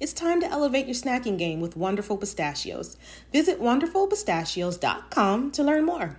It's time to elevate your snacking game with Wonderful Pistachios. Visit wonderfulpistachios.com to learn more.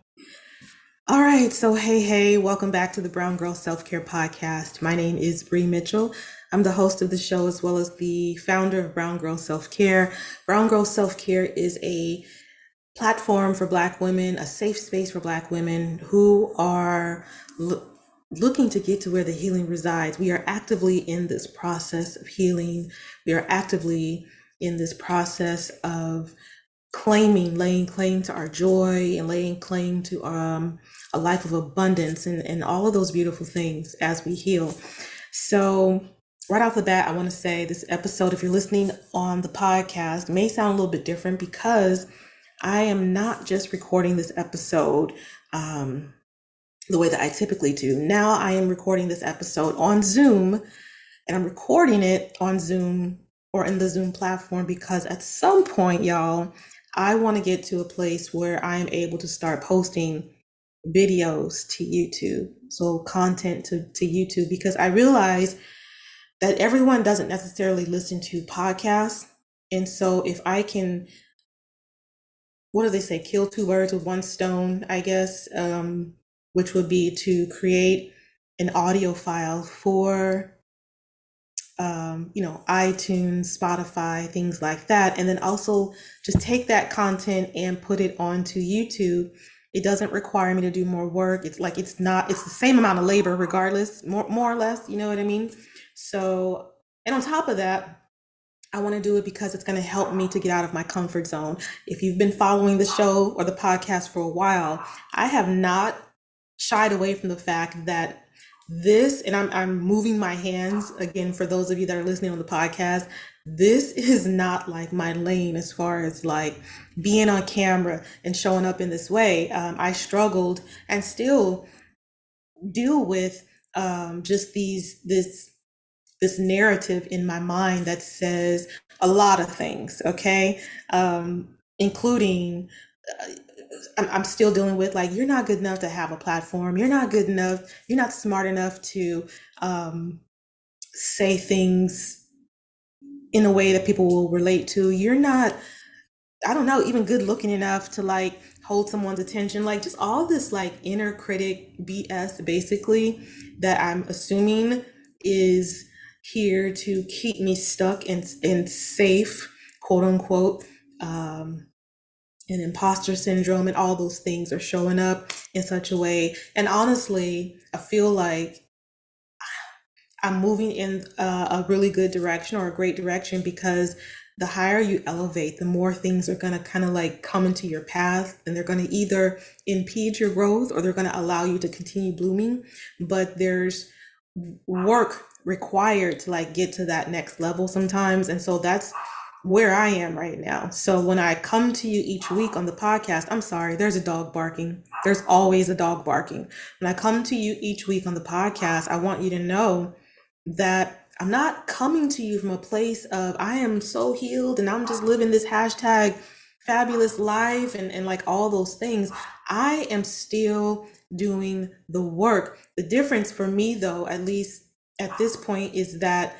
All right, so hey, hey, welcome back to the Brown Girl Self Care Podcast. My name is Bree Mitchell. I'm the host of the show as well as the founder of Brown Girl Self Care. Brown Girl Self Care is a platform for Black women, a safe space for Black women who are lo- looking to get to where the healing resides. We are actively in this process of healing, we are actively in this process of claiming, laying claim to our joy and laying claim to um, a life of abundance and, and all of those beautiful things as we heal. So, right off the bat, I want to say this episode, if you're listening on the podcast, may sound a little bit different because I am not just recording this episode um, the way that I typically do. Now I am recording this episode on Zoom and I'm recording it on Zoom or in the Zoom platform because at some point, y'all, I want to get to a place where I am able to start posting videos to YouTube, so content to, to YouTube, because I realize that everyone doesn't necessarily listen to podcasts. And so if I can, what do they say, kill two birds with one stone, I guess, um, which would be to create an audio file for um, you know, iTunes, Spotify, things like that. And then also just take that content and put it onto YouTube. It doesn't require me to do more work. It's like it's not, it's the same amount of labor regardless, more more or less, you know what I mean? So, and on top of that, I want to do it because it's going to help me to get out of my comfort zone. If you've been following the show or the podcast for a while, I have not shied away from the fact that this and I'm I'm moving my hands again for those of you that are listening on the podcast. This is not like my lane as far as like being on camera and showing up in this way. Um, I struggled and still deal with um, just these this this narrative in my mind that says a lot of things. Okay, um, including. I'm, I'm still dealing with like you're not good enough to have a platform. You're not good enough you're not smart enough to um, say things in a way that people will relate to. You're not i don't know even good looking enough to like hold someone's attention. Like just all this like inner critic bs basically that i'm assuming is here to keep me stuck and, and safe quote unquote um, and imposter syndrome and all those things are showing up in such a way. And honestly, I feel like I'm moving in a, a really good direction or a great direction because the higher you elevate, the more things are going to kind of like come into your path and they're going to either impede your growth or they're going to allow you to continue blooming. But there's work required to like get to that next level sometimes. And so that's where I am right now. So when I come to you each week on the podcast, I'm sorry, there's a dog barking. There's always a dog barking. When I come to you each week on the podcast, I want you to know that I'm not coming to you from a place of I am so healed and I'm just living this hashtag fabulous life and, and like all those things, I am still doing the work. The difference for me, though, at least at this point, is that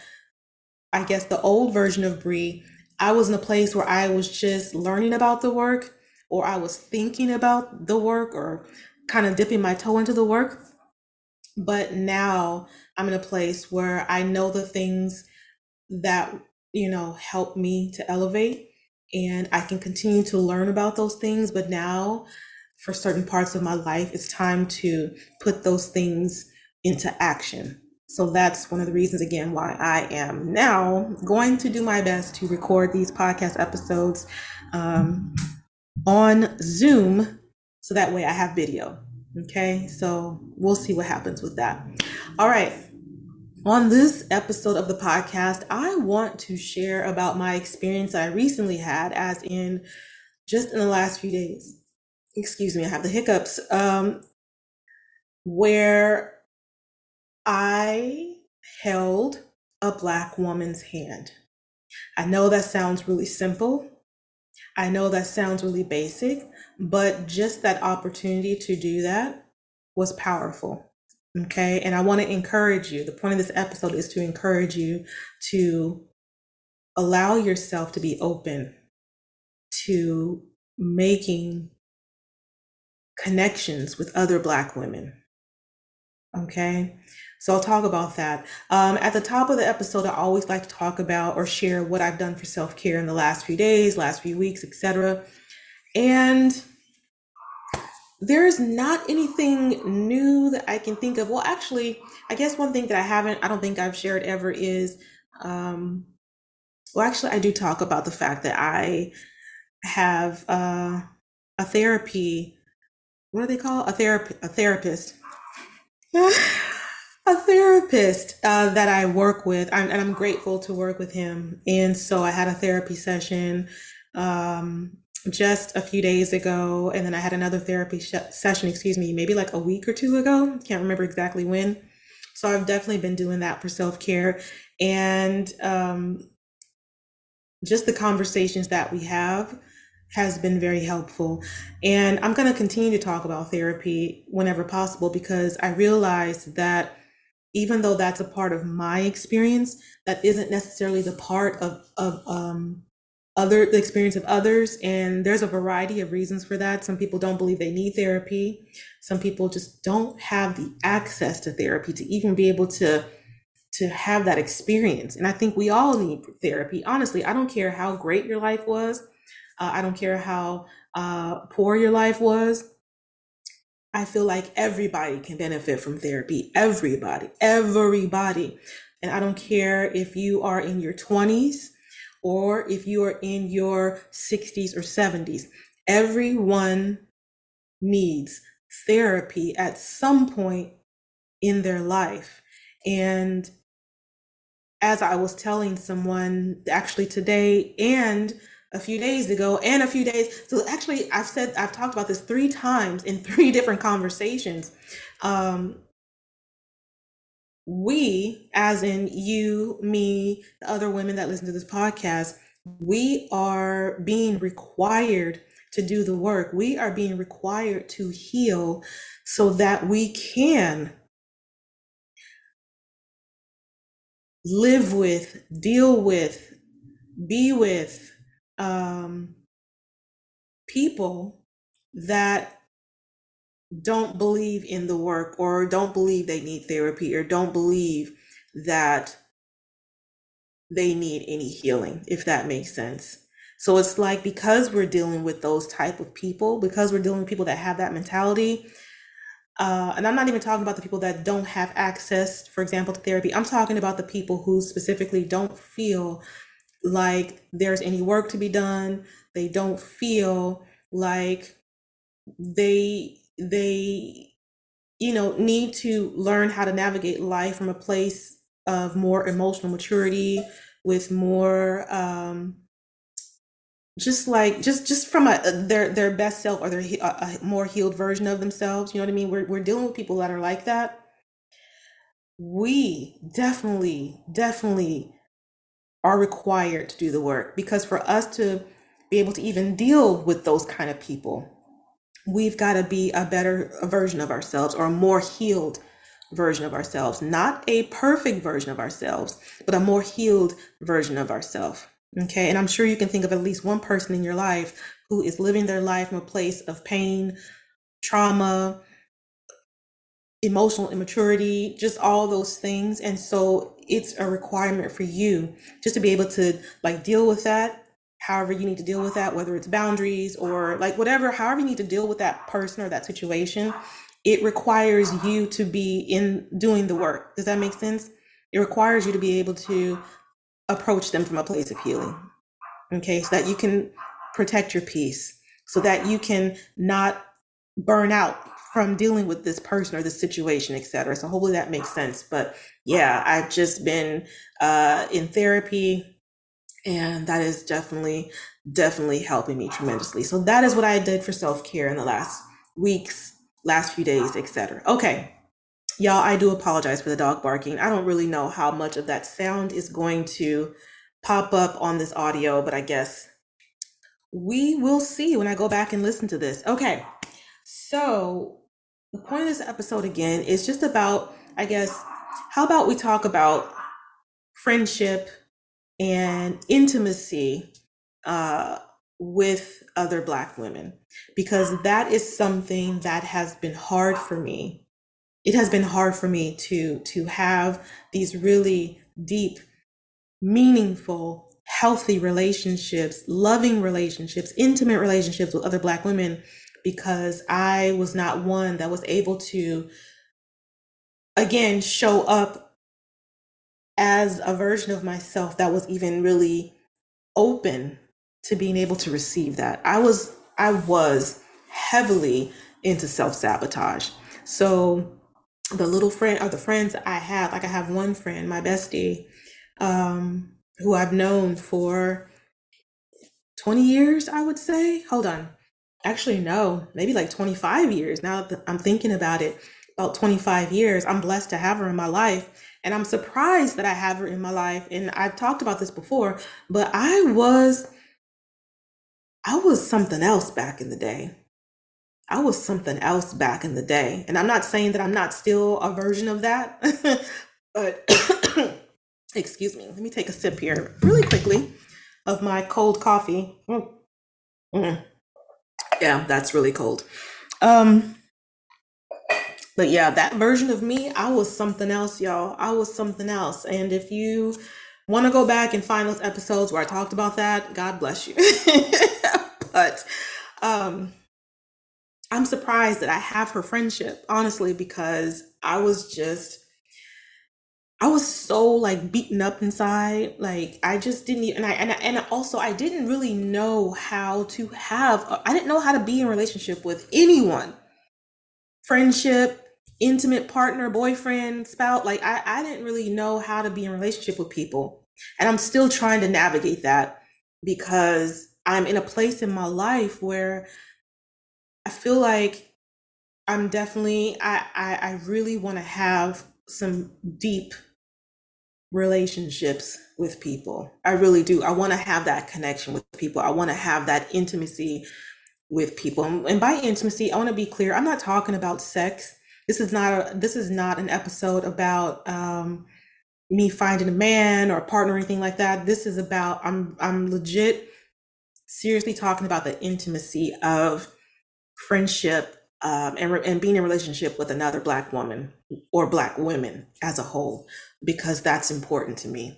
I guess the old version of Bree, I was in a place where I was just learning about the work or I was thinking about the work or kind of dipping my toe into the work. But now I'm in a place where I know the things that, you know, help me to elevate and I can continue to learn about those things. But now, for certain parts of my life, it's time to put those things into action. So that's one of the reasons, again, why I am now going to do my best to record these podcast episodes um, on Zoom so that way I have video. Okay, so we'll see what happens with that. All right. On this episode of the podcast, I want to share about my experience I recently had, as in just in the last few days. Excuse me, I have the hiccups. Um, where I held a Black woman's hand. I know that sounds really simple. I know that sounds really basic, but just that opportunity to do that was powerful. Okay. And I want to encourage you. The point of this episode is to encourage you to allow yourself to be open to making connections with other Black women. Okay. So I'll talk about that. Um, at the top of the episode, I always like to talk about or share what I've done for self care in the last few days, last few weeks, etc. And there's not anything new that I can think of. Well, actually, I guess one thing that I haven't, I don't think I've shared ever is, um, well, actually, I do talk about the fact that I have uh, a therapy. What do they call a therapy? A therapist. a therapist uh, that I work with, I'm, and I'm grateful to work with him. And so I had a therapy session um, just a few days ago, and then I had another therapy sh- session, excuse me, maybe like a week or two ago. Can't remember exactly when. So I've definitely been doing that for self care, and um, just the conversations that we have has been very helpful. And I'm going to continue to talk about therapy whenever possible because I realize that even though that's a part of my experience, that isn't necessarily the part of, of um, other the experience of others. And there's a variety of reasons for that. Some people don't believe they need therapy. Some people just don't have the access to therapy to even be able to to have that experience. And i think we all need therapy. Honestly i don't care how great your life was. Uh, i don't care how uh, poor your life was I feel like everybody can benefit from therapy. Everybody, everybody. And I don't care if you are in your 20s or if you are in your 60s or 70s. Everyone needs therapy at some point in their life. And as I was telling someone actually today and a few days ago and a few days. So actually, I've said I've talked about this three times in three different conversations. Um, we, as in you, me, the other women that listen to this podcast, we are being required to do the work. We are being required to heal so that we can live with, deal with, be with, um, people that don't believe in the work or don't believe they need therapy or don't believe that they need any healing if that makes sense. So it's like because we're dealing with those type of people because we're dealing with people that have that mentality uh, and i'm not even talking about the people that don't have access for example to therapy. I'm talking about the people who specifically don't feel like there's any work to be done. They don't feel like they they you know need to learn how to navigate life from a place of more emotional maturity with more um just like just just from a their their best self or their a, more healed version of themselves. You know what i mean? We're, we're dealing with people that are like that. We definitely definitely are required to do the work because for us to be able to even deal with those kind of people, we've got to be a better version of ourselves or a more healed version of ourselves, not a perfect version of ourselves, but a more healed version of ourselves. Okay. And I'm sure you can think of at least one person in your life who is living their life from a place of pain, trauma, emotional immaturity, just all those things. And so it's a requirement for you just to be able to like deal with that, however you need to deal with that, whether it's boundaries or like whatever, however you need to deal with that person or that situation. It requires you to be in doing the work. Does that make sense? It requires you to be able to approach them from a place of healing. Okay, so that you can protect your peace, so that you can not burn out from dealing with this person or this situation, etc. So hopefully that makes sense. But yeah, I've just been uh, in therapy, and that is definitely, definitely helping me tremendously. So that is what I did for self care in the last weeks, last few days, etc. Okay. Y'all, I do apologize for the dog barking. I don't really know how much of that sound is going to pop up on this audio, but I guess we will see when I go back and listen to this. Okay. So the point of this episode again is just about, I guess, how about we talk about friendship and intimacy uh, with other Black women? Because that is something that has been hard for me. It has been hard for me to to have these really deep, meaningful, healthy relationships, loving relationships, intimate relationships with other Black women because I was not one that was able to, again, show up as a version of myself that was even really open to being able to receive that. I was, I was heavily into self sabotage. So the little friend or the friends I have, like I have one friend, my bestie, um, who I've known for 20 years, I would say. Hold on. Actually, no, maybe like 25 years. Now that I'm thinking about it, about 25 years. I'm blessed to have her in my life. And I'm surprised that I have her in my life. And I've talked about this before, but I was, I was something else back in the day. I was something else back in the day. And I'm not saying that I'm not still a version of that, but excuse me, let me take a sip here really quickly of my cold coffee. Mm. Mm. Yeah, that's really cold. Um, but yeah, that version of me, I was something else, y'all. I was something else. And if you want to go back and find those episodes where I talked about that, God bless you. but um I'm surprised that I have her friendship, honestly, because I was just I was so like beaten up inside. Like I just didn't even, and I, and I, and also I didn't really know how to have, I didn't know how to be in relationship with anyone. Friendship, intimate partner, boyfriend, spouse. Like I, I didn't really know how to be in relationship with people. And I'm still trying to navigate that because I'm in a place in my life where I feel like I'm definitely, I, I, I really want to have some deep relationships with people. I really do. I want to have that connection with people. I want to have that intimacy with people. And by intimacy, I want to be clear. I'm not talking about sex. This is not a, this is not an episode about um, me finding a man or a partner or anything like that. This is about I'm I'm legit seriously talking about the intimacy of friendship um, and, and being in relationship with another black woman or black women as a whole because that's important to me.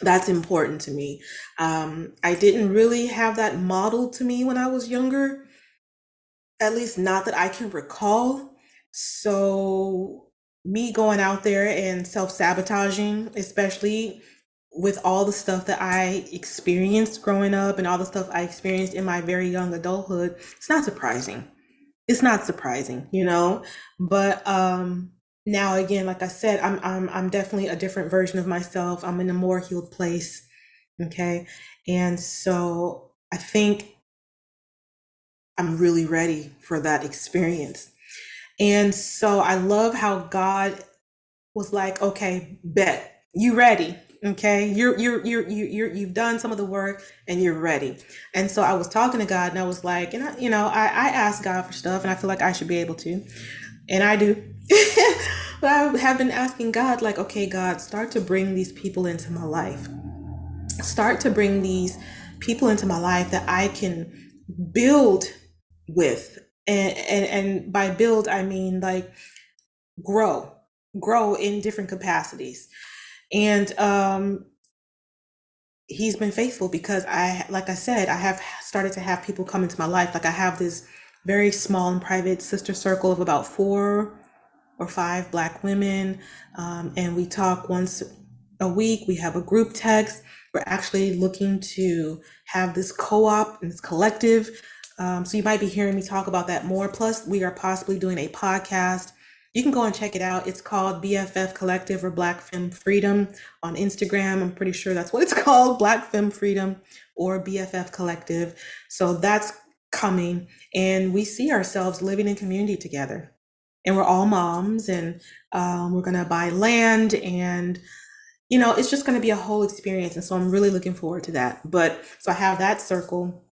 That's important to me. Um, i didn't really have that model to me when i was younger at least not that i can recall. So me going out there and self-sabotaging especially with all the stuff that i experienced growing up and all the stuff i experienced in my very young adulthood it's not surprising. It's not surprising, you know. But um now again, like I said, I'm I'm I'm definitely a different version of myself. I'm in a more healed place. Okay. And so I think I'm really ready for that experience. And so I love how God was like, okay, bet you ready. Okay, you're you're you're you you're you've done some of the work and you're ready. And so I was talking to God and I was like, and I, you know, I I ask God for stuff and I feel like I should be able to, and I do. But I have been asking God, like, okay, God, start to bring these people into my life. Start to bring these people into my life that I can build with, and and and by build I mean like grow, grow in different capacities. And um he's been faithful because i like i said i have started to have people come into my life. Like i have this very small and private sister circle of about four or five black women um, and we talk once a week we have a group text we're actually looking to have this co-op and this collective um, so you might be hearing me talk about that more plus we are possibly doing a podcast you can go and check it out. It's called BFF Collective or Black Femme Freedom on Instagram. I'm pretty sure that's what it's called Black Femme Freedom or BFF Collective. So that's coming. And we see ourselves living in community together. And we're all moms and um, we're going to buy land and you know, it's just going to be a whole experience. And so I'm really looking forward to that. But so I have that circle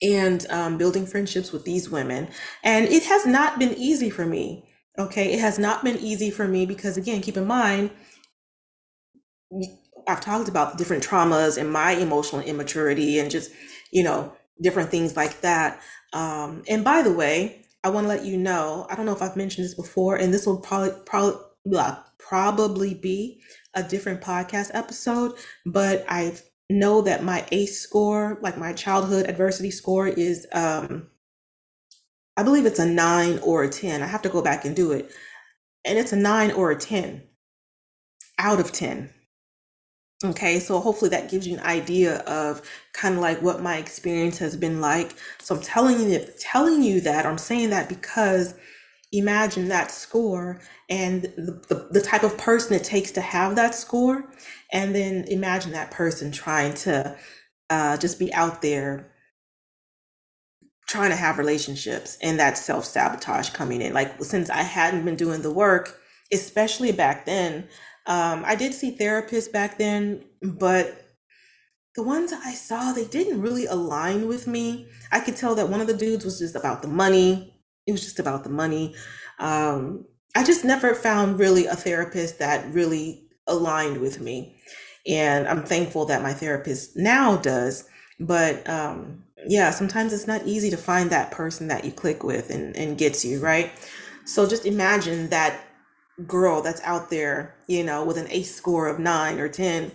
and um, building friendships with these women. And it has not been easy for me. Okay, it has not been easy for me because, again, keep in mind, I've talked about the different traumas and my emotional immaturity and just, you know, different things like that. Um, and by the way, I want to let you know, I don't know if I've mentioned this before, and this will probably, probably, probably be a different podcast episode, but I know that my ACE score, like my childhood adversity score, is um, I believe it's a nine or a 10. I have to go back and do it. And it's a nine or a 10 out of 10. Okay, so hopefully that gives you an idea of kind of like what my experience has been like. So I'm telling you telling you that, I'm saying that because imagine that score and the, the, the type of person it takes to have that score. And then imagine that person trying to uh, just be out there trying to have relationships and that self sabotage coming in. Like since I hadn't been doing the work, especially back then, um, I did see therapists back then, but the ones I saw, they didn't really align with me. I could tell that one of the dudes was just about the money. It was just about the money. Um, I just never found really a therapist that really aligned with me. And I'm thankful that my therapist now does. But um, yeah, sometimes it's not easy to find that person that you click with and, and gets you, right? So just imagine that girl that's out there, you know, with an ACE score of nine or 10,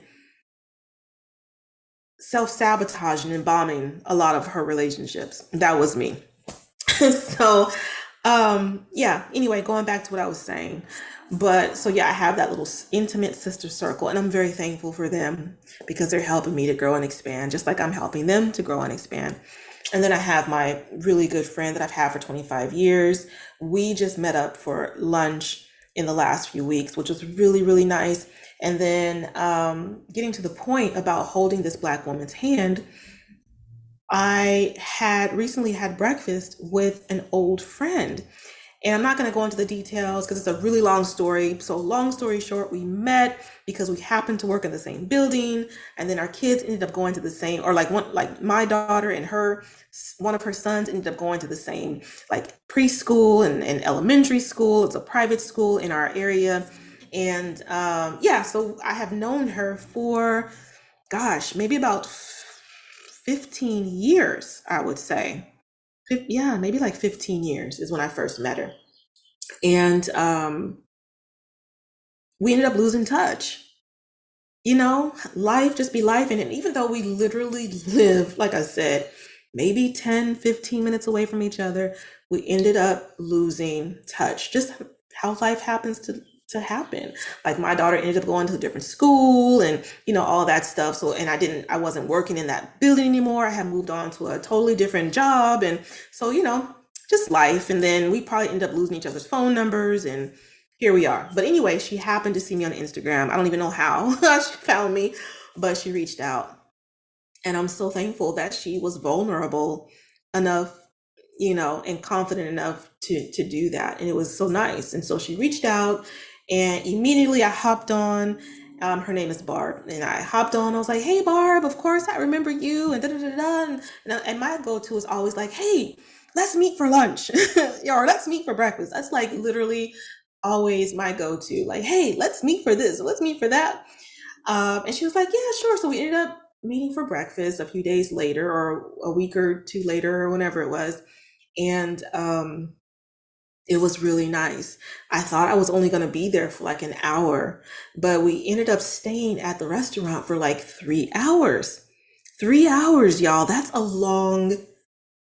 self sabotaging and bombing a lot of her relationships. That was me. so, um, yeah, anyway, going back to what I was saying. But so yeah, I have that little intimate sister circle, and I'm very thankful for them because they're helping me to grow and expand, just like I'm helping them to grow and expand. And then I have my really good friend that I've had for 25 years. We just met up for lunch in the last few weeks, which was really, really nice. And then um, getting to the point about holding this Black woman's hand, I had recently had breakfast with an old friend. And I'm not going to go into the details because it's a really long story. So, long story short, we met because we happened to work in the same building, and then our kids ended up going to the same, or like one, like my daughter and her, one of her sons ended up going to the same, like preschool and, and elementary school. It's a private school in our area, and um, yeah, so I have known her for, gosh, maybe about 15 years, I would say yeah, maybe like 15 years is when I first met her. And um, we ended up losing touch. You know, life just be life. And even though we literally live, like I said, maybe 10, 15 minutes away from each other, we ended up losing touch. Just how life happens to to happen. Like my daughter ended up going to a different school and you know all that stuff. So and I didn't I wasn't working in that building anymore. I had moved on to a totally different job and so you know just life and then we probably end up losing each other's phone numbers and here we are. But anyway, she happened to see me on Instagram. I don't even know how she found me, but she reached out. And I'm so thankful that she was vulnerable enough you know and confident enough to to do that and it was so nice and so she reached out and immediately I hopped on Um, her name is Barb, and I hopped on. I was like, "Hey, Barb, of course I remember you." And da da da da. And, and my go-to is always like, "Hey, let's meet for lunch, or let's meet for breakfast." That's like literally always my go-to. Like, "Hey, let's meet for this. Let's meet for that." Um, and she was like, "Yeah, sure." So we ended up meeting for breakfast a few days later, or a week or two later, or whenever it was, and um, it was really nice. I thought I was only going to be there for like an hour, but we ended up staying at the restaurant for like three hours. Three hours, y'all. That's a long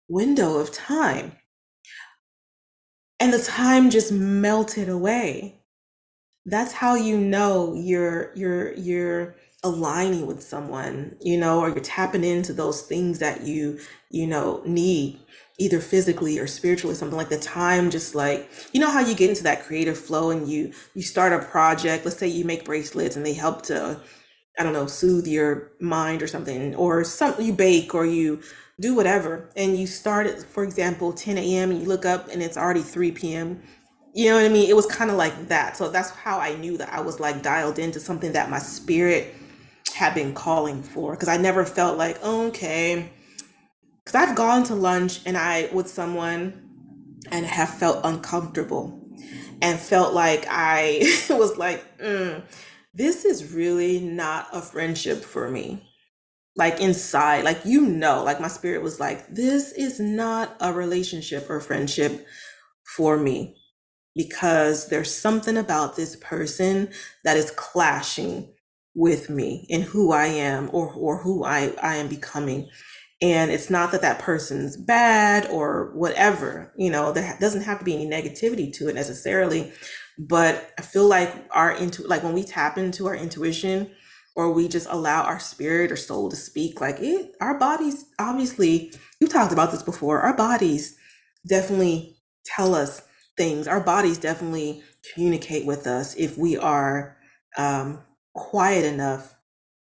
window of time. And the time just melted away. That's how you know you're you're you're aligning with someone, you know, or you're tapping into those things that you, you know, need either physically or spiritually something like the time just like you know how you get into that creative flow and you you start a project let's say you make bracelets and they help to i don't know soothe your mind or something or something you bake or you do whatever and you start at for example 10 a.m and you look up and it's already 3 p.m you know what i mean? It was kind of like that. So that's how i knew that i was like dialed into something that my spirit had been calling for because i never felt like okay because I've gone to lunch and I with someone and have felt uncomfortable and felt like I was like, mm, this is really not a friendship for me. Like inside, like you know, like my spirit was like, this is not a relationship or friendship for me because there's something about this person that is clashing with me and who I am or or who I I am becoming. And it's not that that person's bad or whatever, you know, there doesn't have to be any negativity to it necessarily. But I feel like our into like when we tap into our intuition or we just allow our spirit or soul to speak, like it, our bodies obviously, you talked about this before, our bodies definitely tell us things. Our bodies definitely communicate with us if we are um, quiet enough,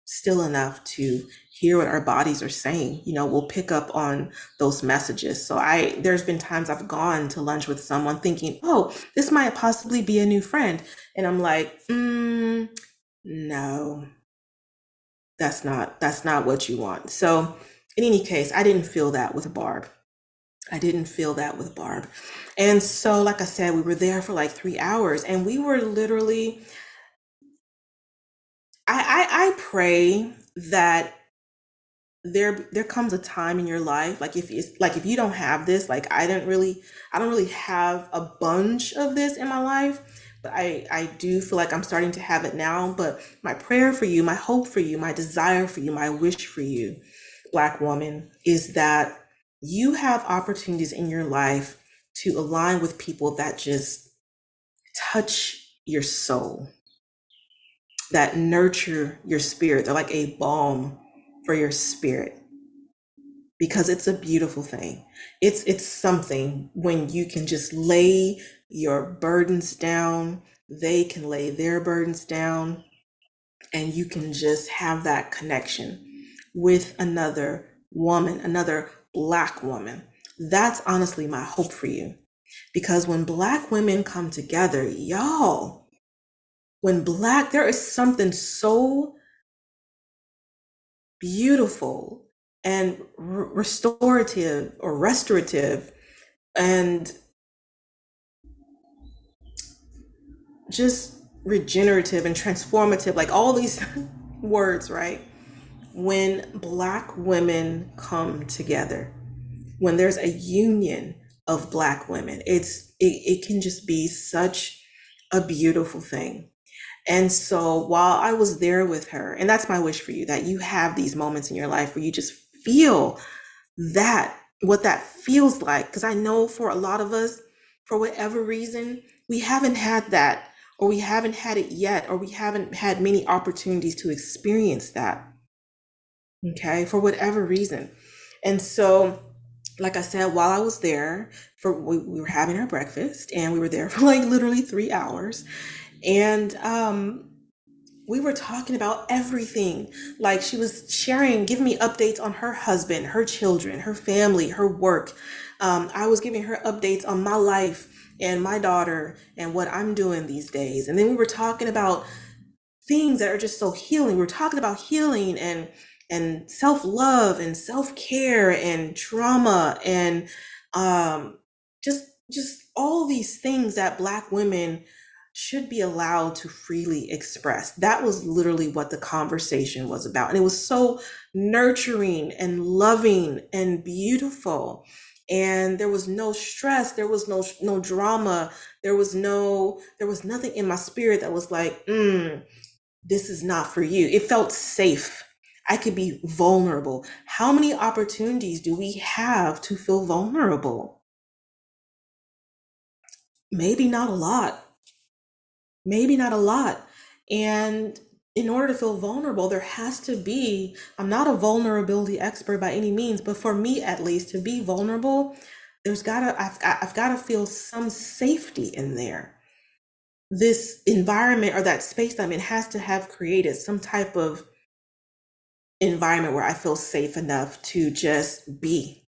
still enough to hear what our bodies are saying you know we'll pick up on those messages. So i there's been times i've gone to lunch with someone thinking oh this might possibly be a new friend and i'm like mm, no. That's not that's not what you want. So in any case i didn't feel that with barb. I didn't feel that with Barb. And so, like I said, we were there for like three hours and we were literally, I, I, I pray that there there comes a time in your life like if it's like if you don't have this like i didn't really i don't really have a bunch of this in my life but i i do feel like i'm starting to have it now. But my prayer for you my hope for you my desire for you my wish for you black woman is that you have opportunities in your life to align with people that just touch your soul that nurture your spirit. They're like a balm for your spirit because it's a beautiful thing. It's it's something when you can just lay your burdens down, they can lay their burdens down and you can just have that connection with another woman, another black woman. That's honestly my hope for you. Because when black women come together, y'all, when black there is something so beautiful and restorative or restorative and just regenerative and transformative like all these words right? When black women come together when there's a union of black women it's it, it can just be such a beautiful thing and so while I was there with her, and that's my wish for you that you have these moments in your life where you just feel that, what that feels like. Because I know for a lot of us, for whatever reason, we haven't had that, or we haven't had it yet, or we haven't had many opportunities to experience that. Mm-hmm. Okay, for whatever reason. And so, like I said, while I was there, for we, we were having our breakfast, and we were there for like literally three hours and um, we were talking about everything. Like she was sharing, giving me updates on her husband, her children, her family, her work. Um, I was giving her updates on my life and my daughter and what I'm doing these days. And then we were talking about things that are just so healing. We're talking about healing and and self-love and self-care and trauma and um just just all these things that black women should be allowed to freely express. That was literally what the conversation was about. And it was so nurturing and loving and beautiful. And there was no stress, there was no no drama, there was no there was nothing in my spirit that was like, mm, this is not for you. It felt safe. I could be vulnerable. How many opportunities do we have to feel vulnerable? Maybe not a lot maybe not a lot. And in order to feel vulnerable, there has to be, I'm not a vulnerability expert by any means, but for me at least, to be vulnerable, there's gotta, I've, I've gotta feel some safety in there. This environment or that space I'm in has to have created some type of environment where I feel safe enough to just be.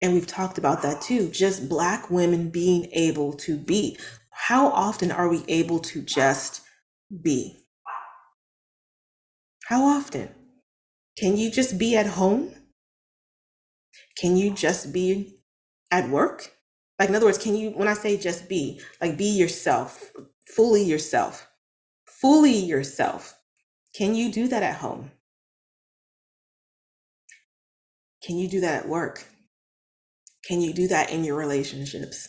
And we've talked about that too, just Black women being able to be how often are we able to just be? How often? Can you just be at home? Can you just be at work? Like, in other words, can you, when I say just be, like be yourself, fully yourself, fully yourself. Can you do that at home? Can you do that at work? Can you do that in your relationships?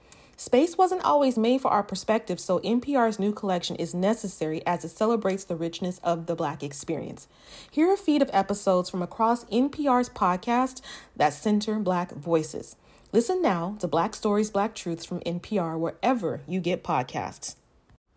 Space wasn't always made for our perspective, so NPR's new collection is necessary as it celebrates the richness of the Black experience. Here are a feed of episodes from across NPR's podcast that center Black voices. Listen now to Black Stories, Black Truths from NPR wherever you get podcasts.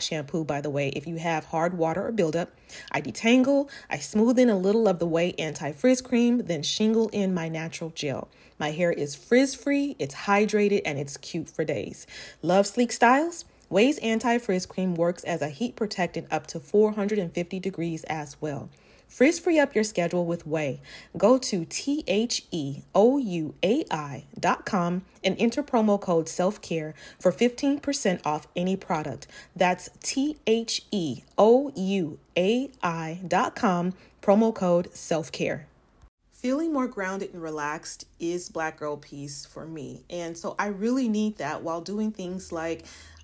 shampoo, by the way, if you have hard water or buildup. I detangle, I smooth in a little of the Ouai Anti Frizz Cream, then shingle in my natural gel. My hair is frizz free, it's hydrated, and it's cute for days. Love sleek styles? Ouai's Anti Frizz Cream works as a heat protectant up to 450 degrees as well. Frizz free up your schedule with Ouai. Go to T H E O U A I dot com and enter promo code self care for 15% off any product. That's T H E O U A I dot com, promo code self care. Feeling more grounded and relaxed is Black Girl Peace for me. And so I really need that while doing things like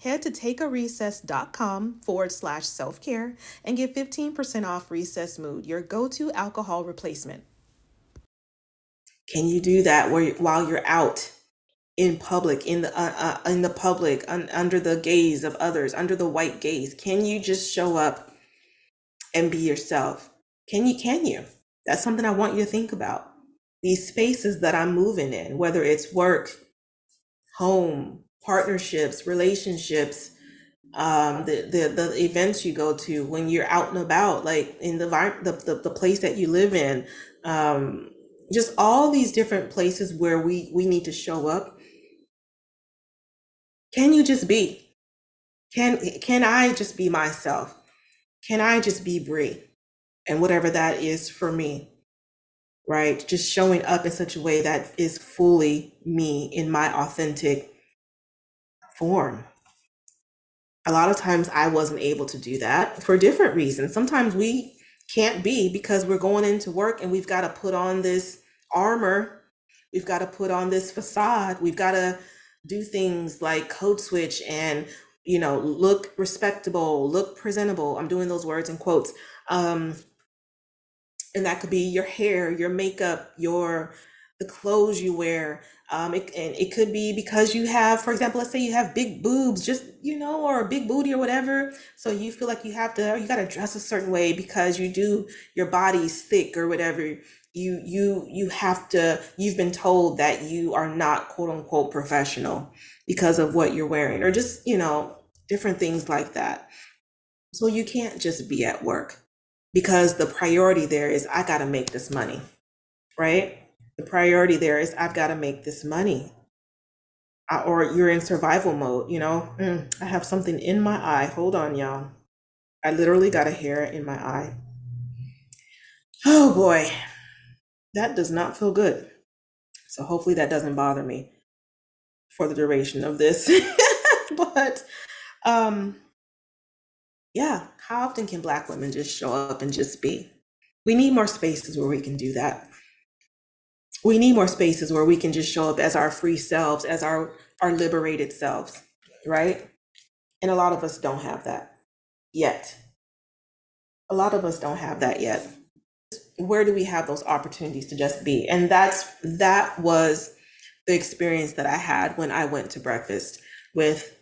head to takearecess.com forward slash self care and get 15% off Recess Mood, your go to alcohol replacement. Can you do that while you're out in public, in the uh, uh, in the public, un- under the gaze of others, under the white gaze? Can you just show up and be yourself? Can you? Can you? That's something I want you to think about. These spaces that I'm moving in, whether it's work, home, partnerships, relationships, um, the, the the events you go to when you're out and about, like in the the the, the place that you live in, um, just all these different places where we we need to show up. Can you just be? Can can I just be myself? Can I just be Bree? And whatever that is for me, right? Just showing up in such a way that is fully me in my authentic form. A lot of times I wasn't able to do that for different reasons. Sometimes we can't be because we're going into work and we've got to put on this armor. We've got to put on this facade. We've got to do things like code switch and you know look respectable look presentable i'm doing those words in quotes um and that could be your hair your makeup your the clothes you wear um, it, and it could be because you have, for example, let's say you have big boobs, just, you know, or a big booty or whatever. So you feel like you have to, you got to dress a certain way because you do, your body's thick or whatever. You, you, you have to, you've been told that you are not quote unquote professional because of what you're wearing or just, you know, different things like that. So you can't just be at work because the priority there is, I got to make this money, right? The priority there is I've got to make this money. Uh, or you're in survival mode, you know. Mm, I have something in my eye. Hold on, y'all. I literally got a hair in my eye. Oh boy, that does not feel good. So hopefully that doesn't bother me for the duration of this. but um yeah, how often can black women just show up and just be? We need more spaces where we can do that we need more spaces where we can just show up as our free selves, as our our liberated selves, right? And a lot of us don't have that yet. A lot of us don't have that yet. Where do we have those opportunities to just be? And that's that was the experience that I had when I went to breakfast with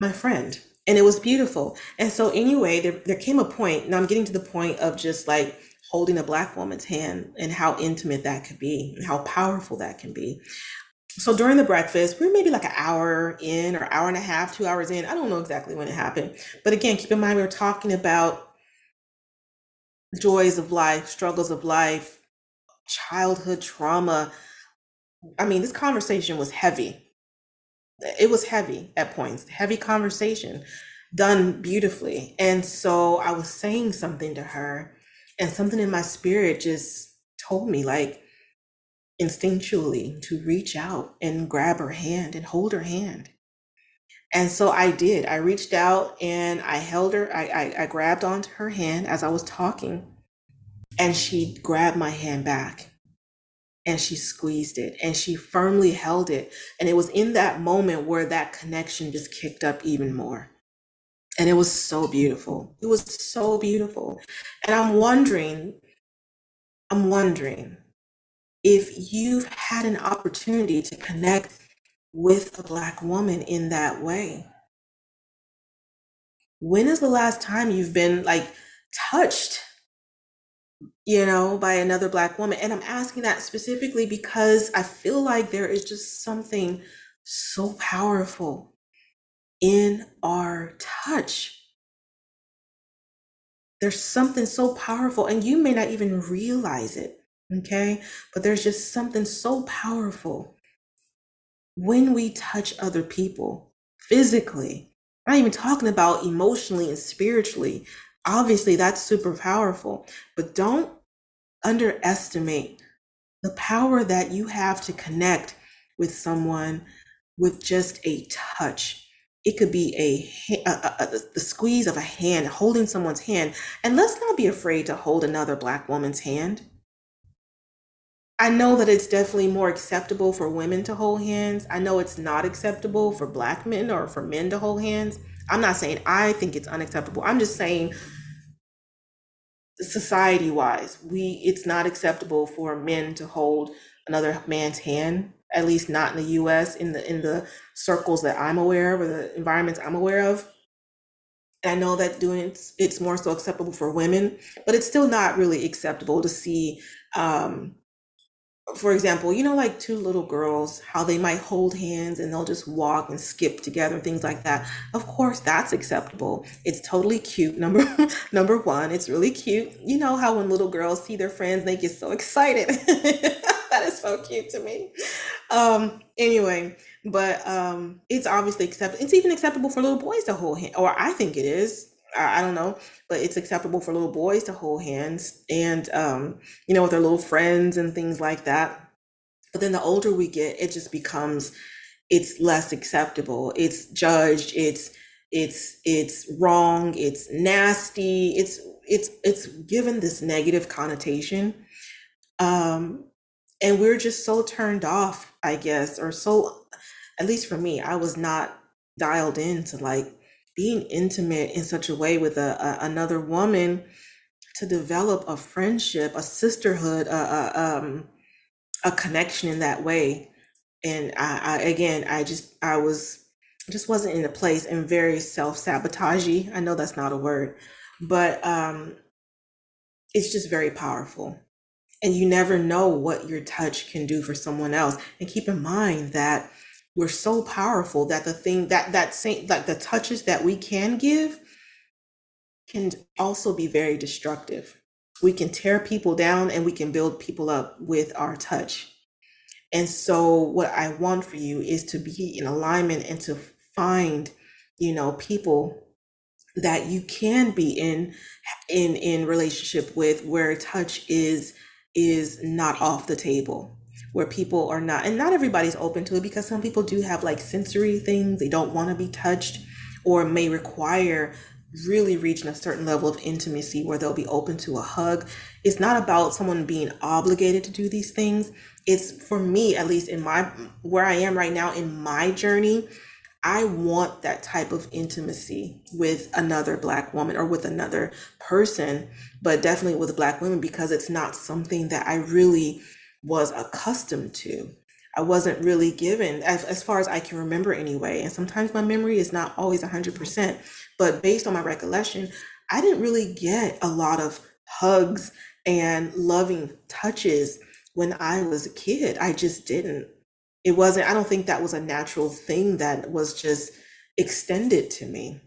my friend. And it was beautiful. And so anyway, there, there came a point, and I'm getting to the point of just like holding a black woman's hand and how intimate that could be and how powerful that can be. So during the breakfast we are maybe like an hour in or hour and a half two hours in. I don't know exactly when it happened. But again keep in mind we were talking about joys of life struggles of life childhood trauma. I mean this conversation was heavy. It was heavy at points heavy conversation done beautifully. And so i was saying something to her and something in my spirit just told me, like, instinctually, to reach out and grab her hand and hold her hand. And so I did. I reached out and I held her, I, I, I grabbed onto her hand as I was talking, and she grabbed my hand back and she squeezed it and she firmly held it. And it was in that moment where that connection just kicked up even more. And it was so beautiful. It was so beautiful. And I'm wondering, I'm wondering if you've had an opportunity to connect with a Black woman in that way. When is the last time you've been like touched, you know, by another Black woman? And I'm asking that specifically because I feel like there is just something so powerful in our touch. There's something so powerful, and you may not even realize it, okay? But there's just something so powerful when we touch other people physically, I'm not even talking about emotionally and spiritually. Obviously, that's super powerful, but don't underestimate the power that you have to connect with someone with just a touch. It could be a, a, a, the squeeze of a hand, holding someone's hand. And let's not be afraid to hold another Black woman's hand. I know that it's definitely more acceptable for women to hold hands. I know it's not acceptable for Black men or for men to hold hands. I'm not saying I think it's unacceptable. I'm just saying society wise, we it's not acceptable for men to hold another man's hand, at least not in the US in the in the circles that I'm aware of or the environments I'm aware of. And I know that doing it's, it's more so acceptable for women, but it's still not really acceptable to see um, for example, you know, like two little girls, how they might hold hands and they'll just walk and skip together things like that. Of course, that's acceptable. It's totally cute. Number number one, it's really cute. You know how when little girls see their friends, they get so excited. that is so cute to me. Um, anyway, but um, it's obviously acceptable. It's even acceptable for little boys to hold hands, or I think it is. I, don't know, but it's acceptable for little boys to hold hands and, um, you know, with their little friends and things like that. But then the older we get, it just becomes, it's less acceptable. It's judged. It's, it's, it's wrong. It's nasty. It's, it's, it's given this negative connotation. Um, and we're just so turned off, I guess, or so, at least for me, I was not dialed in to like being intimate in such a way with a, a another woman to develop a friendship, a sisterhood, a, a, um, a connection in that way. And I, I, again, I just, I was, just wasn't in a place and very self sabotagey. I know that's not a word, but um, it's just very powerful. And you never know what your touch can do for someone else. And keep in mind that we're so powerful that the thing that that same like the touches that we can give can also be very destructive. We can tear people down and we can build people up with our touch. And so what i want for you is to be in alignment and to find you know people that you can be in in in relationship with where touch is is not off the table where people are not, and not everybody's open to it because some people do have like sensory things, they don't want to be touched or may require really reaching a certain level of intimacy where they'll be open to a hug. It's not about someone being obligated to do these things. It's for me, at least in my where I am right now in my journey, I want that type of intimacy with another black woman or with another person, but definitely with black women because it's not something that I really was accustomed to. I wasn't really given, as, as far as I can remember anyway. And sometimes my memory is not always 100%, but based on my recollection, I didn't really get a lot of hugs and loving touches when I was a kid. I just didn't. It wasn't, I don't think that was a natural thing that was just extended to me.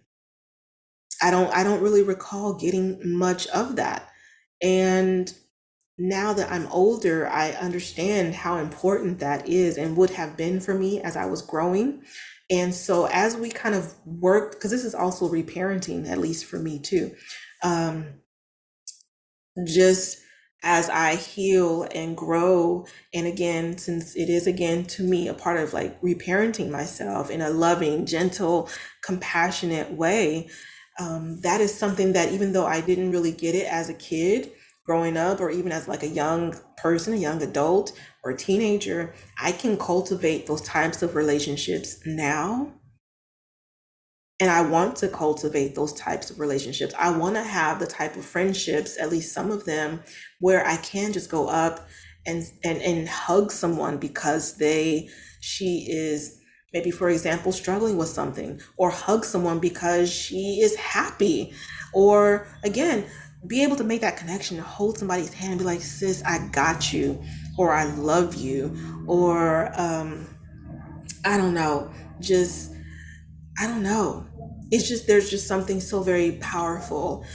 I don't I don't really recall getting much of that. And now that I'm older, I understand how important that is and would have been for me as I was growing. And so, as we kind of worked, because this is also reparenting, at least for me too, um, just as I heal and grow. And again, since it is again to me a part of like reparenting myself in a loving, gentle, compassionate way, um, that is something that even though I didn't really get it as a kid, growing up or even as like a young person, a young adult or a teenager, I can cultivate those types of relationships now. And I want to cultivate those types of relationships. I want to have the type of friendships, at least some of them, where I can just go up and and and hug someone because they she is maybe for example struggling with something or hug someone because she is happy or again be able to make that connection and hold somebody's hand and be like, sis, I got you, or I love you, or um, I don't know, just I don't know. It's just there's just something so very powerful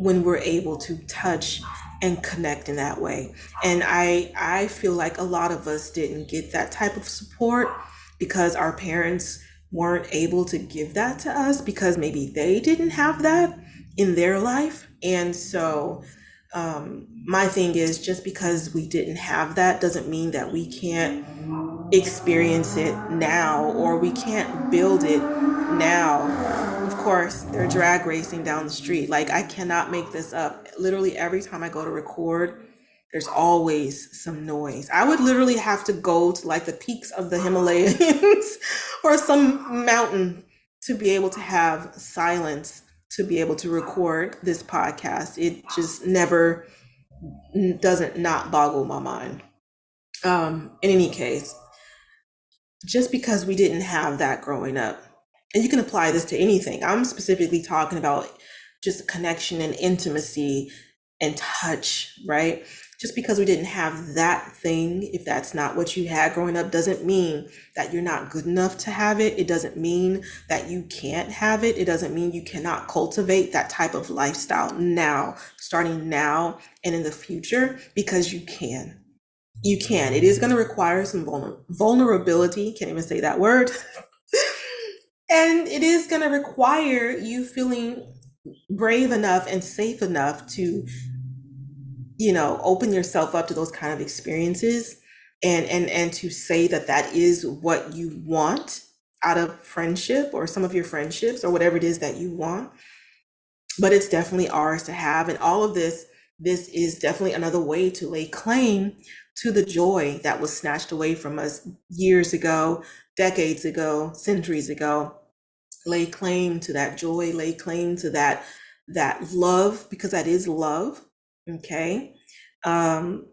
when we're able to touch and connect in that way. And I I feel like a lot of us didn't get that type of support because our parents weren't able to give that to us because maybe they didn't have that in their life. And so, um, my thing is just because we didn't have that doesn't mean that we can't experience it now or we can't build it now. Of course, they're drag racing down the street. Like, I cannot make this up. Literally, every time I go to record, there's always some noise. I would literally have to go to like the peaks of the Himalayas or some mountain to be able to have silence to be able to record this podcast. It just never doesn't not boggle my mind. Um, in any case, just because we didn't have that growing up, and you can apply this to anything. I'm specifically talking about just connection and intimacy and touch, right? Just because we didn't have that thing, if that's not what you had growing up, doesn't mean that you're not good enough to have it. It doesn't mean that you can't have it. It doesn't mean you cannot cultivate that type of lifestyle now, starting now and in the future, because you can. You can. It is going to require some vulner- vulnerability. Can't even say that word. and it is going to require you feeling brave enough and safe enough to you know open yourself up to those kind of experiences and and and to say that that is what you want out of friendship or some of your friendships or whatever it is that you want. But it's definitely ours to have and all of this this is definitely another way to lay claim to the joy that was snatched away from us years ago decades ago centuries ago. Lay claim to that joy lay claim to that that love because that is love Okay. Um,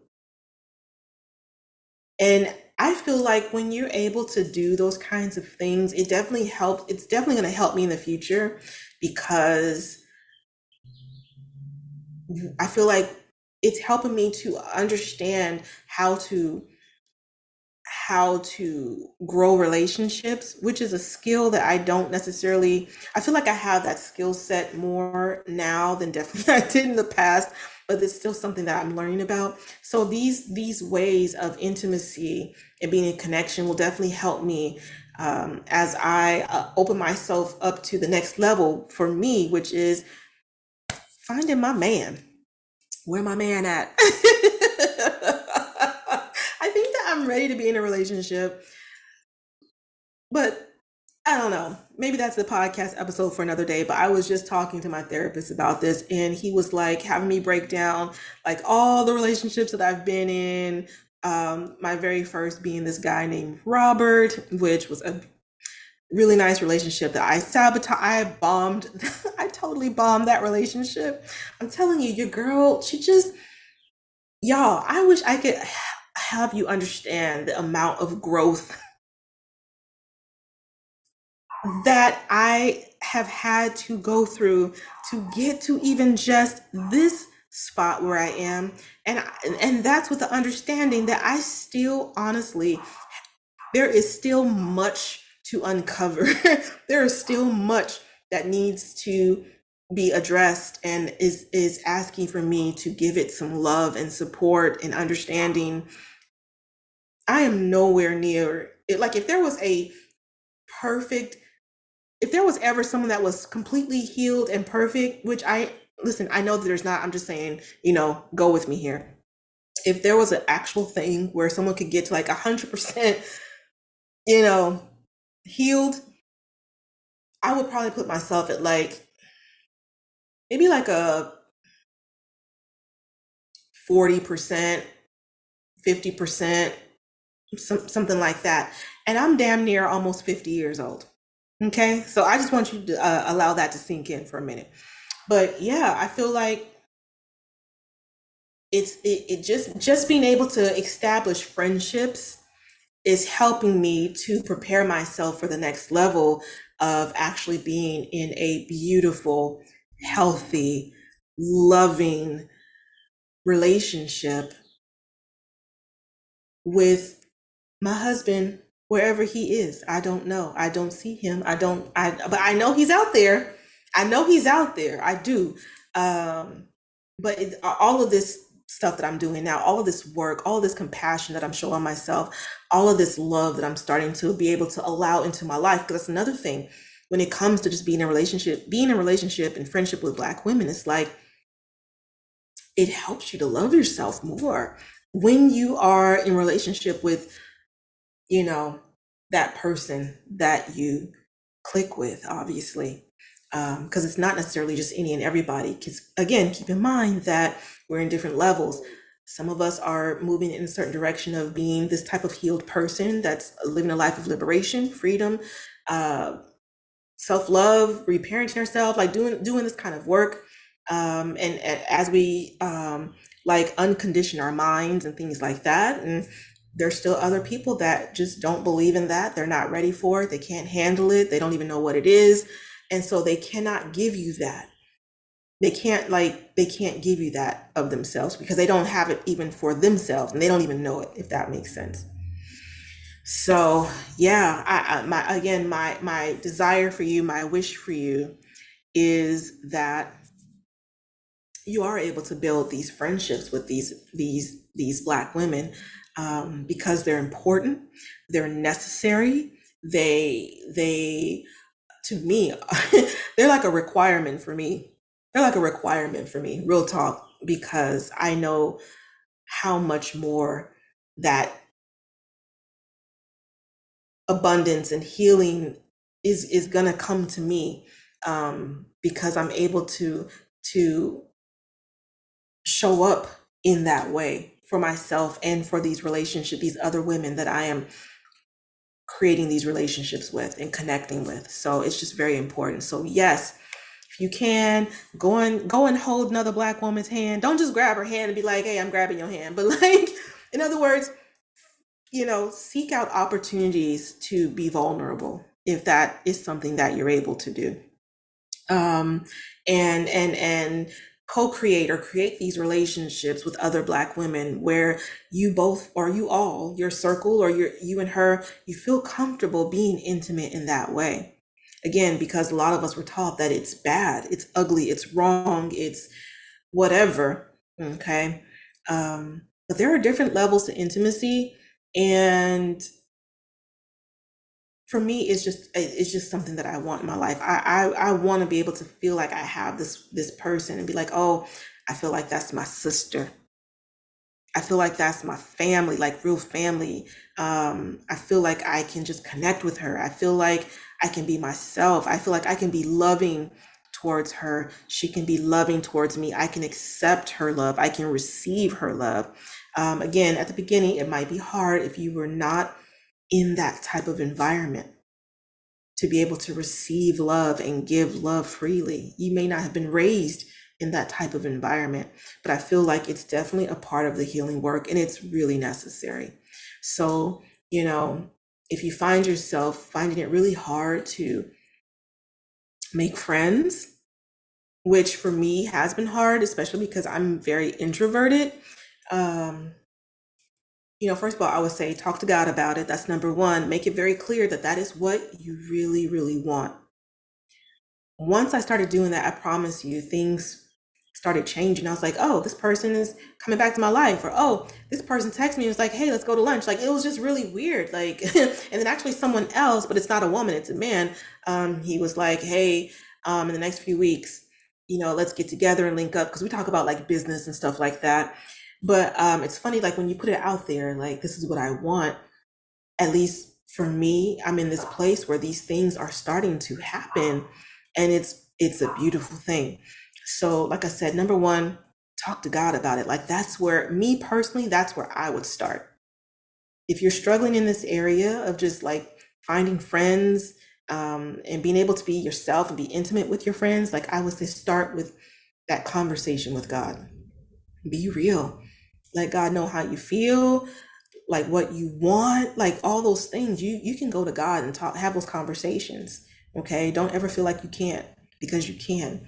and I feel like when you're able to do those kinds of things, it definitely helps. It's definitely going to help me in the future because I feel like it's helping me to understand how to how to grow relationships, which is a skill that I don't necessarily I feel like I have that skill set more now than definitely I did in the past but it's still something that I'm learning about. So these these ways of intimacy and being in connection will definitely help me um, as I uh, open myself up to the next level for me, which is finding my man. Where my man at? I think that I'm ready to be in a relationship, but I don't know. Maybe that's the podcast episode for another day, but I was just talking to my therapist about this and he was like having me break down like all the relationships that I've been in. Um, my very first being this guy named Robert, which was a really nice relationship that I sabotaged. I bombed. I totally bombed that relationship. I'm telling you, your girl, she just, y'all, I wish I could have you understand the amount of growth that I have had to go through to get to even just this spot where I am. And and that's with the understanding that I still honestly there is still much to uncover. There is still much that needs to be addressed and is is asking for me to give it some love and support and understanding. I am nowhere near it. Like if there was a perfect if there was ever someone that was completely healed and perfect, which I listen, I know that there's not, I'm just saying, you know, go with me here. If there was an actual thing where someone could get to like 100%, you know, healed, I would probably put myself at like maybe like a 40%, 50%, some, something like that. And I'm damn near almost 50 years old. Okay, so I just want you to uh, allow that to sink in for a minute. But yeah, I feel like it's it, it just just being able to establish friendships is helping me to prepare myself for the next level of actually being in a beautiful, healthy, loving relationship with my husband wherever he is. I don't know. I don't see him. I don't I but I know he's out there. I know he's out there. I do. Um but it, all of this stuff that I'm doing now, all of this work, all this compassion that I'm showing myself, all of this love that I'm starting to be able to allow into my life. Because that's another thing when it comes to just being in a relationship, being in a relationship and friendship with Black women, it's like it helps you to love yourself more when you are in relationship with, you know, that person that you click with, obviously because um, it's not necessarily just any and everybody. Because again, keep in mind that we're in different levels. Some of us are moving in a certain direction of being this type of healed person that's living a life of liberation, freedom, uh, self love, reparenting ourselves, like doing doing this kind of work. Um, and, and as we um, like uncondition our minds and things like that, and there's still other people that just don't believe in that. They're not ready for it. They can't handle it. They don't even know what it is. And so they cannot give you that. They can't like they can't give you that of themselves because they don't have it even for themselves and they don't even know it if that makes sense. So yeah, I, I my again my my desire for you, my wish for you is that you are able to build these friendships with these these these black women um, because they're important, they're necessary, they they to me, they're like a requirement for me. They're like a requirement for me, real talk, because I know how much more that abundance and healing is is gonna come to me um, because I'm able to to show up in that way for myself and for these relationships, these other women that I am creating these relationships with and connecting with. So it's just very important. So yes, if you can go and go and hold another black woman's hand. Don't just grab her hand and be like, "Hey, I'm grabbing your hand." But like, in other words, you know, seek out opportunities to be vulnerable if that is something that you're able to do. Um, and and and co-create or create these relationships with other black women where you both or you all your circle or your you and her you feel comfortable being intimate in that way. Again because a lot of us were taught that it's bad it's ugly it's wrong it's whatever okay? Um but there are different levels to intimacy and for me it's just it's just something that i want in my life. I i, I want to be able to feel like i have this this person and be like oh i feel like that's my sister. I feel like that's my family like real family. Um i feel like i can just connect with her. I feel like i can be myself. I feel like i can be loving towards her. She can be loving towards me. I can accept her love. I can receive her love. Um, again at the beginning it might be hard if you were not in that type of environment to be able to receive love and give love freely. You may not have been raised in that type of environment, but I feel like it's definitely a part of the healing work and it's really necessary. So, you know, if you find yourself finding it really hard to make friends, which for me has been hard, especially because I'm very introverted. Um, you know, first of all, I would say talk to God about it. That's number one. Make it very clear that that is what you really, really want. Once I started doing that, I promise you, things started changing. I was like, oh, this person is coming back to my life, or oh, this person texted me and was like, hey, let's go to lunch. Like it was just really weird. Like, and then actually someone else, but it's not a woman, it's a man. Um, he was like, hey, um, in the next few weeks, you know, let's get together and link up because we talk about like business and stuff like that. But um, it's funny, like when you put it out there, like this is what I want. At least for me, I'm in this place where these things are starting to happen, and it's it's a beautiful thing. So, like I said, number one, talk to God about it. Like that's where me personally, that's where I would start. If you're struggling in this area of just like finding friends um, and being able to be yourself and be intimate with your friends, like I would say, start with that conversation with God. Be real let God know how you feel, like what you want, like all those things. You you can go to God and talk, have those conversations. Okay, don't ever feel like you can't because you can.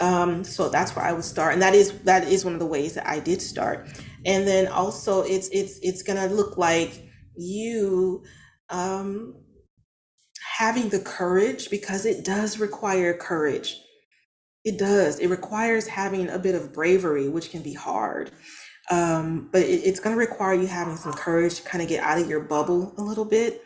Um, so that's where I would start, and that is that is one of the ways that I did start. And then also, it's it's it's gonna look like you um, having the courage because it does require courage. It does. It requires having a bit of bravery, which can be hard Um, but it, it's going to require you having some courage to kind of get out of your bubble a little bit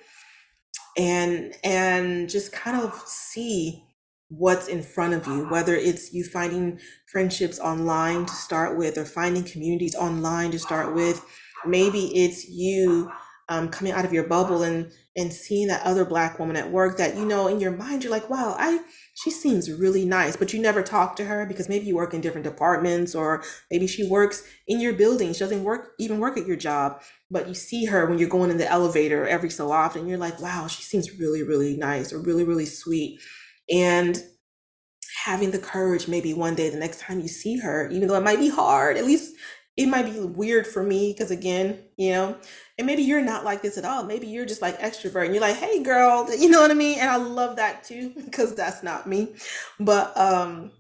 and and just kind of see what's in front of you whether it's you finding friendships online to start with or finding communities online to start with. Maybe it's you um, coming out of your bubble and and seeing that other black woman at work that you know in your mind you're like wow i she seems really nice but you never talk to her because maybe you work in different departments or maybe she works in your building she doesn't work even work at your job but you see her when you're going in the elevator every so often you're like wow she seems really really nice or really really sweet. And having the courage maybe one day the next time you see her even though it might be hard at least it might be weird for me because again you know and maybe you're not like this at all. Maybe you're just like extrovert and you're like hey girl you know what i mean? And i love that too because that's not me. But um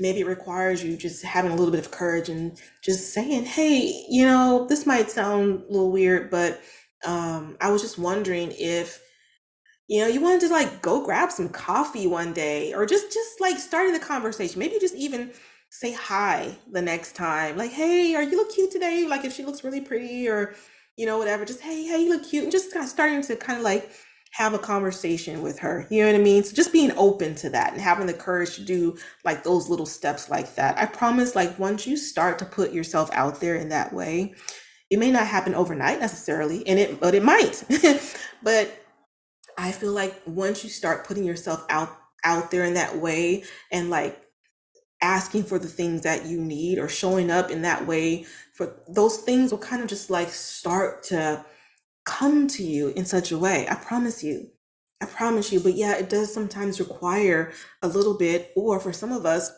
maybe it requires you just having a little bit of courage and just saying hey you know this might sound a little weird but um i was just wondering if you know you wanted to like go grab some coffee one day or just just like starting the conversation. Maybe just even say hi the next time like hey are you look cute today? Like if she looks really pretty or you know whatever just hey hey you look cute and just kind of starting to kind of like have a conversation with her you know what i mean? So just being open to that and having the courage to do like those little steps like that. I promise like once you start to put yourself out there in that way it may not happen overnight necessarily and it but it might. But I feel like once you start putting yourself out out there in that way and like asking for the things that you need or showing up in that way for those things will kind of just like start to come to you in such a way. I promise you. I promise you. But yeah, it does sometimes require a little bit or for some of us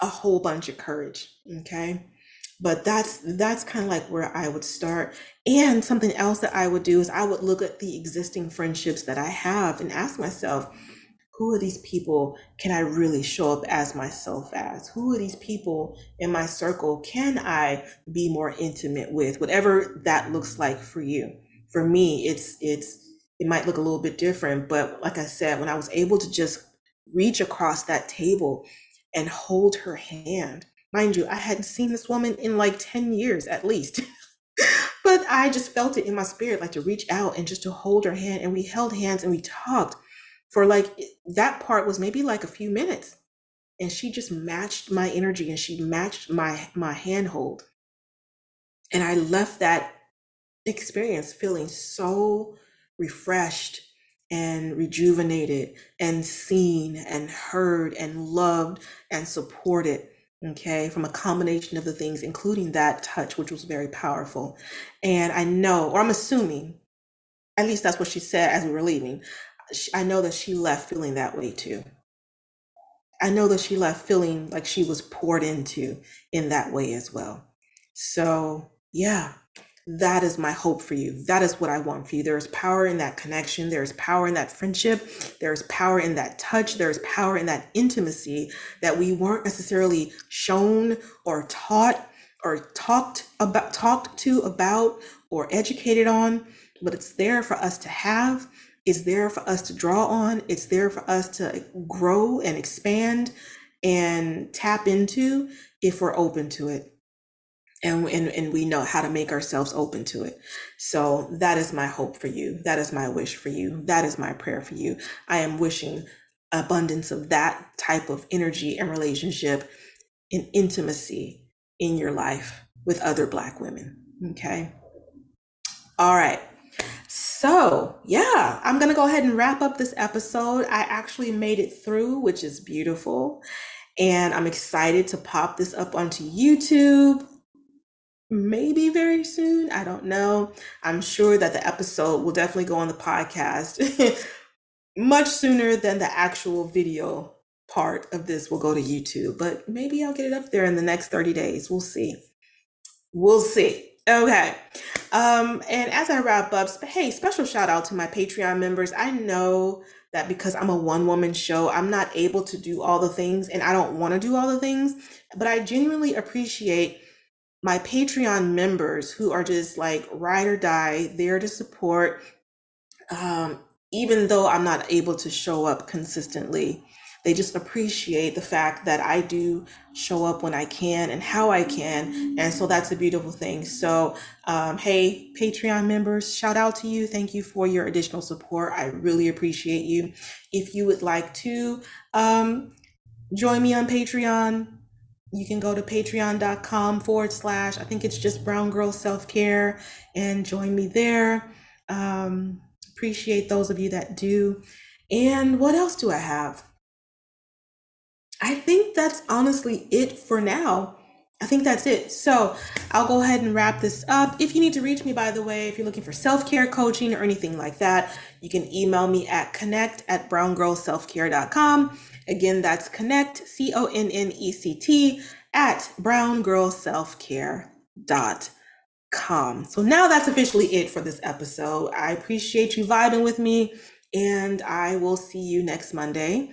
a whole bunch of courage, okay? but that's that's kind of like where I would start. And something else that I would do is I would look at the existing friendships that I have and ask myself, who are these people can I really show up as myself as? Who are these people in my circle can I be more intimate with? Whatever that looks like for you. For me, it's it's it might look a little bit different, but like I said, when I was able to just reach across that table and hold her hand Mind you, I hadn't seen this woman in like 10 years at least. but I just felt it in my spirit, like to reach out and just to hold her hand. And we held hands and we talked for like that part was maybe like a few minutes. And she just matched my energy and she matched my my handhold. And I left that experience feeling so refreshed and rejuvenated and seen and heard and loved and supported okay, from a combination of the things, including that touch, which was very powerful. And I know, or I'm assuming, at least that's what she said as we were leaving. I know that she left feeling that way too. I know that she left feeling like she was poured into in that way as well. So, yeah, that is my hope for you. That is what I want for you. There is power in that connection. There is power in that friendship. There is power in that touch. There is power in that intimacy that we weren't necessarily shown or taught or talked about, talked to about or educated on, but it's there for us to have. It's there for us to draw on. It's there for us to grow and expand and tap into if we're open to it. And, and and we know how to make ourselves open to it. So that is my hope for you. That is my wish for you. That is my prayer for you. I am wishing abundance of that type of energy and relationship and intimacy in your life with other black women. Okay? All right so, yeah, I'm going to go ahead and wrap up this episode. I actually made it through, which is beautiful. And I'm excited to pop this up onto YouTube maybe very soon. I don't know. I'm sure that the episode will definitely go on the podcast much sooner than the actual video part of this will go to YouTube, but maybe I'll get it up there in the next 30 days. We'll see. We'll see. Okay. Um, and as I wrap up, hey, special shout out to my Patreon members. I know that because I'm a one woman show, I'm not able to do all the things and I don't want to do all the things, but I genuinely appreciate my Patreon members who are just like ride or die, there to support, um, even though I'm not able to show up consistently. They just appreciate the fact that I do show up when I can and how I can. And so that's a beautiful thing. So, um, hey, Patreon members, shout out to you. Thank you for your additional support. I really appreciate you. If you would like to um, join me on Patreon, you can go to patreon.com forward slash, I think it's just Brown Girl Self Care, and join me there. Um, appreciate those of you that do. And what else do I have? I think that's honestly it for now. I think that's it. So I'll go ahead and wrap this up. If you need to reach me, by the way, if you're looking for self care coaching or anything like that, you can email me at connect at browngirlselfcare.com. Again, that's connect, C O N N E C T, at browngirlselfcare.com. So now that's officially it for this episode. I appreciate you vibing with me, and I will see you next Monday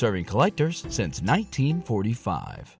Serving collectors since 1945.